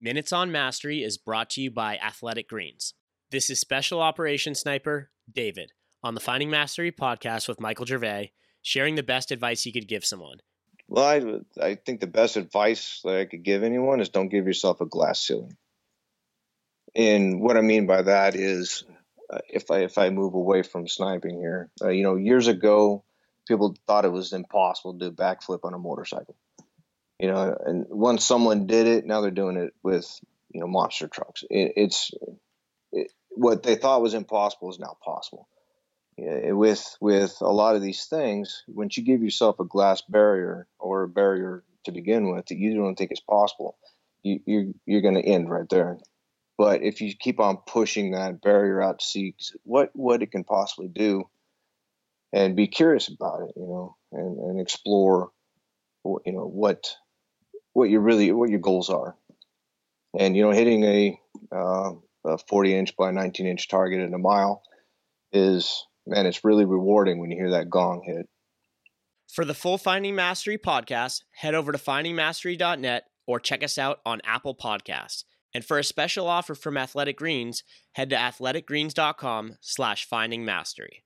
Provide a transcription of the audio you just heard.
Minutes on Mastery is brought to you by Athletic Greens. This is Special Operations Sniper David on the Finding Mastery podcast with Michael Gervais, sharing the best advice he could give someone. Well, I, I think the best advice that I could give anyone is don't give yourself a glass ceiling. And what I mean by that is, uh, if I if I move away from sniping here, uh, you know, years ago, people thought it was impossible to do a backflip on a motorcycle you know, and once someone did it, now they're doing it with, you know, monster trucks. It, it's it, what they thought was impossible is now possible. with with a lot of these things, once you give yourself a glass barrier or a barrier to begin with that you don't think is possible, you, you're you're going to end right there. But if you keep on pushing that barrier out to see what what it can possibly do, and be curious about it, you know, and, and explore, you know, what what your really what your goals are. And you know, hitting a, uh, a 40 inch by 19 inch target in a mile is man, it's really rewarding when you hear that gong hit. For the full Finding Mastery podcast, head over to findingmastery.net or check us out on Apple Podcasts. And for a special offer from Athletic Greens, head to athleticgreens.com slash finding mastery.